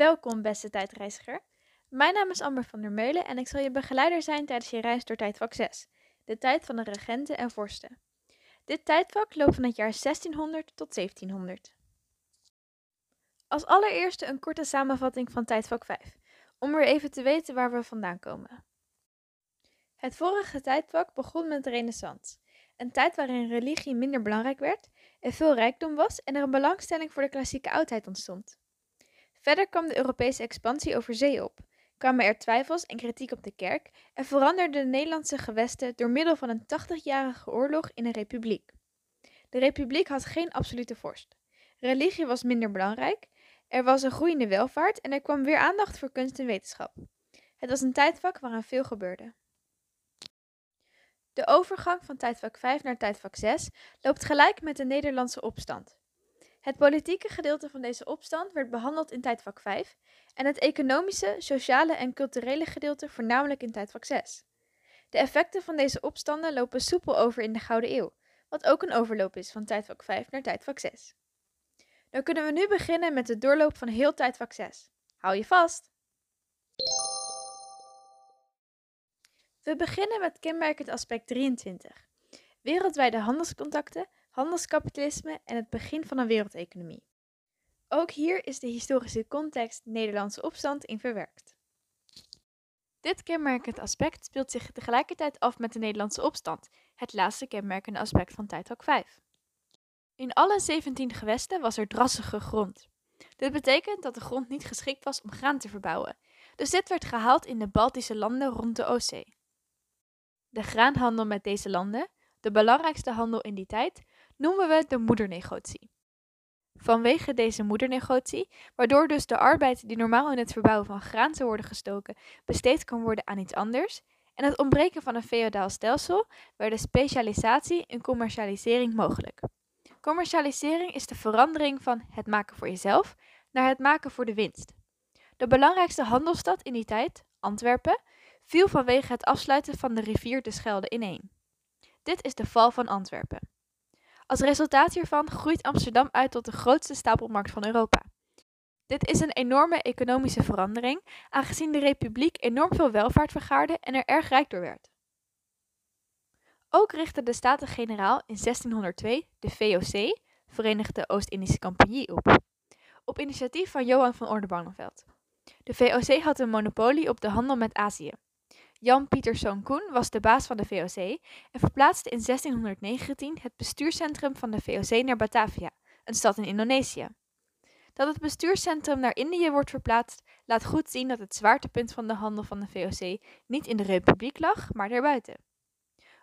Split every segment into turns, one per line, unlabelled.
Welkom, beste tijdreiziger. Mijn naam is Amber van der Meulen en ik zal je begeleider zijn tijdens je reis door tijdvak 6, de tijd van de regenten en vorsten. Dit tijdvak loopt van het jaar 1600 tot 1700. Als allereerste een korte samenvatting van tijdvak 5, om weer even te weten waar we vandaan komen. Het vorige tijdvak begon met de Renaissance, een tijd waarin religie minder belangrijk werd, er veel rijkdom was en er een belangstelling voor de klassieke oudheid ontstond. Verder kwam de Europese expansie over zee op, kwamen er twijfels en kritiek op de kerk en veranderden de Nederlandse gewesten door middel van een 80-jarige oorlog in een republiek. De republiek had geen absolute vorst. Religie was minder belangrijk, er was een groeiende welvaart en er kwam weer aandacht voor kunst en wetenschap. Het was een tijdvak waaraan veel gebeurde. De overgang van tijdvak 5 naar tijdvak 6 loopt gelijk met de Nederlandse opstand. Het politieke gedeelte van deze opstand werd behandeld in tijdvak 5 en het economische, sociale en culturele gedeelte voornamelijk in tijdvak 6. De effecten van deze opstanden lopen soepel over in de Gouden Eeuw, wat ook een overloop is van tijdvak 5 naar tijdvak 6. Dan kunnen we nu beginnen met de doorloop van heel tijdvak 6. Hou je vast! We beginnen met kenmerkend aspect 23. Wereldwijde handelscontacten, handelskapitalisme en het begin van een wereldeconomie. Ook hier is de historische context Nederlandse opstand in verwerkt. Dit kenmerkend aspect speelt zich tegelijkertijd af met de Nederlandse opstand, het laatste kenmerkende aspect van tijdvak 5. In alle 17 gewesten was er drassige grond. Dit betekent dat de grond niet geschikt was om graan te verbouwen, dus dit werd gehaald in de Baltische landen rond de Oostzee. De graanhandel met deze landen, de belangrijkste handel in die tijd, noemen we de moedernegotie. Vanwege deze moedernegotie, waardoor dus de arbeid die normaal in het verbouwen van graan zou worden gestoken, besteed kan worden aan iets anders, en het ontbreken van een feodaal stelsel, werden specialisatie en commercialisering mogelijk. Commercialisering is de verandering van het maken voor jezelf naar het maken voor de winst. De belangrijkste handelsstad in die tijd, Antwerpen, viel vanwege het afsluiten van de rivier de Schelde ineen. Dit is de val van Antwerpen. Als resultaat hiervan groeit Amsterdam uit tot de grootste stapelmarkt van Europa. Dit is een enorme economische verandering, aangezien de republiek enorm veel welvaart vergaarde en er erg rijk door werd. Ook richtte de Staten-Generaal in 1602 de VOC, Verenigde Oost-Indische Compagnie, op, op initiatief van Johan van Oldenbarneveld. De VOC had een monopolie op de handel met Azië. Jan Pieterszoon Koen was de baas van de VOC en verplaatste in 1619 het bestuurscentrum van de VOC naar Batavia, een stad in Indonesië. Dat het bestuurscentrum naar Indië wordt verplaatst, laat goed zien dat het zwaartepunt van de handel van de VOC niet in de Republiek lag, maar daarbuiten.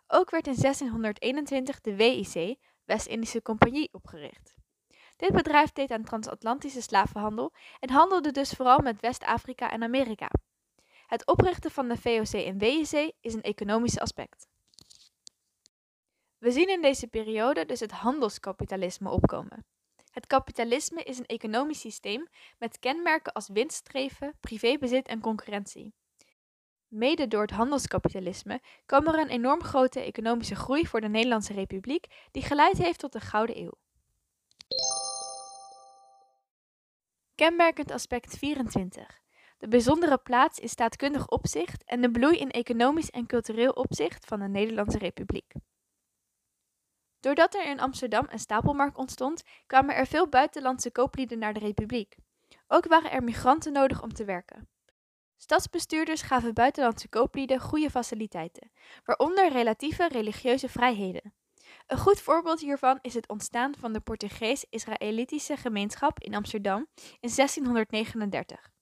Ook werd in 1621 de WIC, West-Indische Compagnie, opgericht. Dit bedrijf deed aan transatlantische slavenhandel en handelde dus vooral met West-Afrika en Amerika. Het oprichten van de VOC en WIC is een economisch aspect. We zien in deze periode dus het handelskapitalisme opkomen. Het kapitalisme is een economisch systeem met kenmerken als winststreven, privébezit en concurrentie. Mede door het handelskapitalisme kwam er een enorm grote economische groei voor de Nederlandse Republiek, die geleid heeft tot de Gouden Eeuw. Kenmerkend aspect 24. De bijzondere plaats in staatkundig opzicht en de bloei in economisch en cultureel opzicht van de Nederlandse Republiek. Doordat er in Amsterdam een stapelmarkt ontstond, kwamen er veel buitenlandse kooplieden naar de Republiek. Ook waren er migranten nodig om te werken. Stadsbestuurders gaven buitenlandse kooplieden goede faciliteiten, waaronder relatieve religieuze vrijheden. Een goed voorbeeld hiervan is het ontstaan van de Portugees-Israëlitische gemeenschap in Amsterdam in 1639.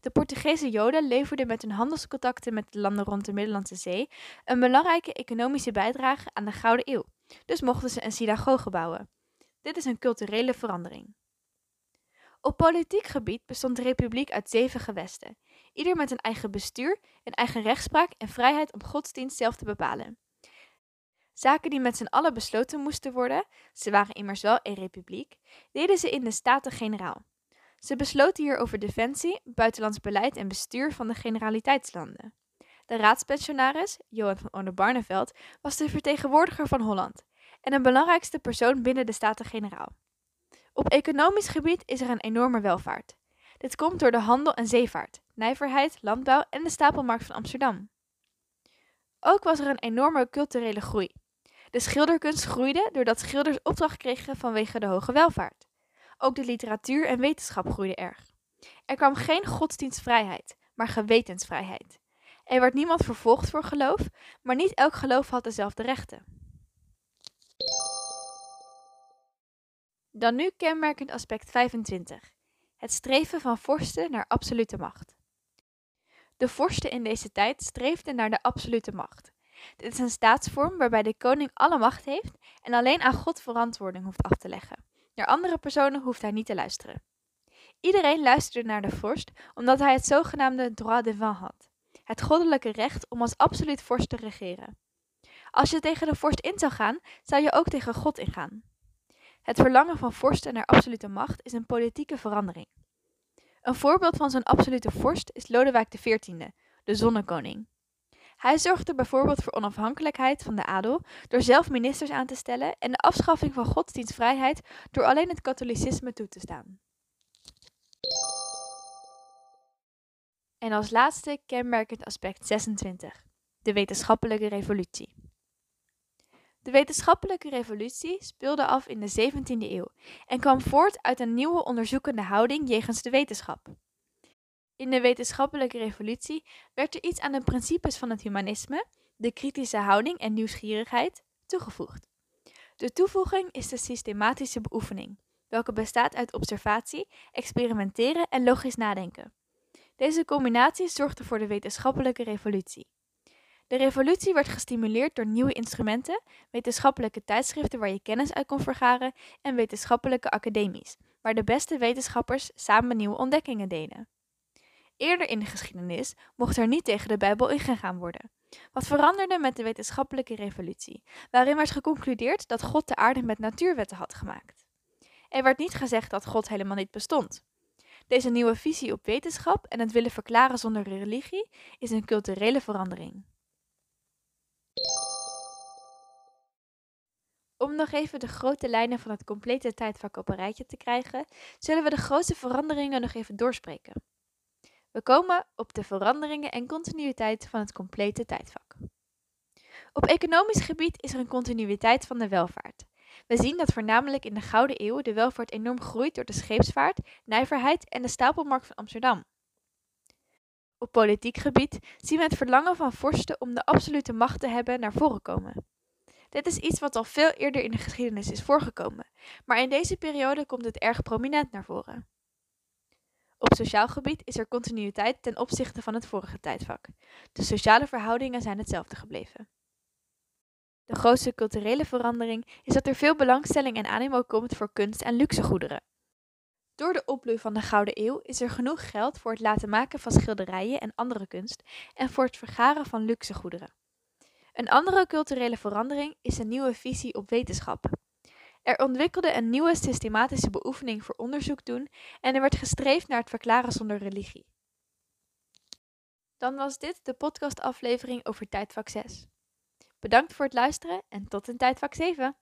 De Portugese Joden leverden met hun handelscontacten met de landen rond de Middellandse Zee een belangrijke economische bijdrage aan de Gouden Eeuw, dus mochten ze een synagoge bouwen. Dit is een culturele verandering. Op politiek gebied bestond de republiek uit zeven gewesten, ieder met een eigen bestuur, een eigen rechtspraak en vrijheid om godsdienst zelf te bepalen. Zaken die met z'n allen besloten moesten worden, ze waren immers wel een republiek, deden ze in de Staten-Generaal. Ze besloten hier over defensie, buitenlands beleid en bestuur van de generaliteitslanden. De raadspensionaris, Johan van Oldenbarneveld, was de vertegenwoordiger van Holland en een belangrijkste persoon binnen de Staten-Generaal. Op economisch gebied is er een enorme welvaart. Dit komt door de handel en zeevaart, nijverheid, landbouw en de stapelmarkt van Amsterdam. Ook was er een enorme culturele groei. De schilderkunst groeide doordat schilders opdracht kregen vanwege de hoge welvaart. Ook de literatuur en wetenschap groeiden erg. Er kwam geen godsdienstvrijheid, maar gewetensvrijheid. Er werd niemand vervolgd voor geloof, maar niet elk geloof had dezelfde rechten. Dan nu kenmerkend aspect 25. Het streven van vorsten naar absolute macht. De vorsten in deze tijd streefden naar de absolute macht. Dit is een staatsvorm waarbij de koning alle macht heeft en alleen aan God verantwoording hoeft af te leggen. Naar andere personen hoeft hij niet te luisteren. Iedereen luisterde naar de vorst omdat hij het zogenaamde droit devant had, het goddelijke recht om als absoluut vorst te regeren. Als je tegen de vorst in zou gaan, zou je ook tegen God ingaan. Het verlangen van vorsten naar absolute macht is een politieke verandering. Een voorbeeld van zo'n absolute vorst is Lodewijk XIV, de zonnekoning. Hij zorgde bijvoorbeeld voor onafhankelijkheid van de adel door zelf ministers aan te stellen en de afschaffing van godsdienstvrijheid door alleen het katholicisme toe te staan. En als laatste kenmerkend aspect 26, de wetenschappelijke revolutie. De wetenschappelijke revolutie speelde af in de 17e eeuw en kwam voort uit een nieuwe onderzoekende houding jegens de wetenschap. In de wetenschappelijke revolutie werd er iets aan de principes van het humanisme, de kritische houding en nieuwsgierigheid, toegevoegd. De toevoeging is de systematische beoefening, welke bestaat uit observatie, experimenteren en logisch nadenken. Deze combinatie zorgde voor de wetenschappelijke revolutie. De revolutie werd gestimuleerd door nieuwe instrumenten, wetenschappelijke tijdschriften waar je kennis uit kon vergaren en wetenschappelijke academies, waar de beste wetenschappers samen nieuwe ontdekkingen deden. Eerder in de geschiedenis mocht er niet tegen de Bijbel ingegaan worden. Wat veranderde met de wetenschappelijke revolutie, waarin werd geconcludeerd dat God de aarde met natuurwetten had gemaakt. Er werd niet gezegd dat God helemaal niet bestond. Deze nieuwe visie op wetenschap en het willen verklaren zonder religie is een culturele verandering. Om nog even de grote lijnen van het complete tijdvak op een rijtje te krijgen, zullen we de grootste veranderingen nog even doorspreken. We komen op de veranderingen en continuïteit van het complete tijdvak. Op economisch gebied is er een continuïteit van de welvaart. We zien dat voornamelijk in de Gouden Eeuw de welvaart enorm groeit door de scheepsvaart, nijverheid en de stapelmarkt van Amsterdam. Op politiek gebied zien we het verlangen van vorsten om de absolute macht te hebben naar voren komen. Dit is iets wat al veel eerder in de geschiedenis is voorgekomen, maar in deze periode komt het erg prominent naar voren. Op sociaal gebied is er continuïteit ten opzichte van het vorige tijdvak. De sociale verhoudingen zijn hetzelfde gebleven. De grootste culturele verandering is dat er veel belangstelling en animo komt voor kunst en luxegoederen. Door de opbloei van de Gouden Eeuw is er genoeg geld voor het laten maken van schilderijen en andere kunst en voor het vergaren van luxegoederen. Een andere culturele verandering is een nieuwe visie op wetenschap. Er ontwikkelde een nieuwe systematische beoefening voor onderzoek doen en er werd gestreefd naar het verklaren zonder religie. Dan was dit de podcastaflevering over tijdvak 6. Bedankt voor het luisteren en tot in tijdvak 7.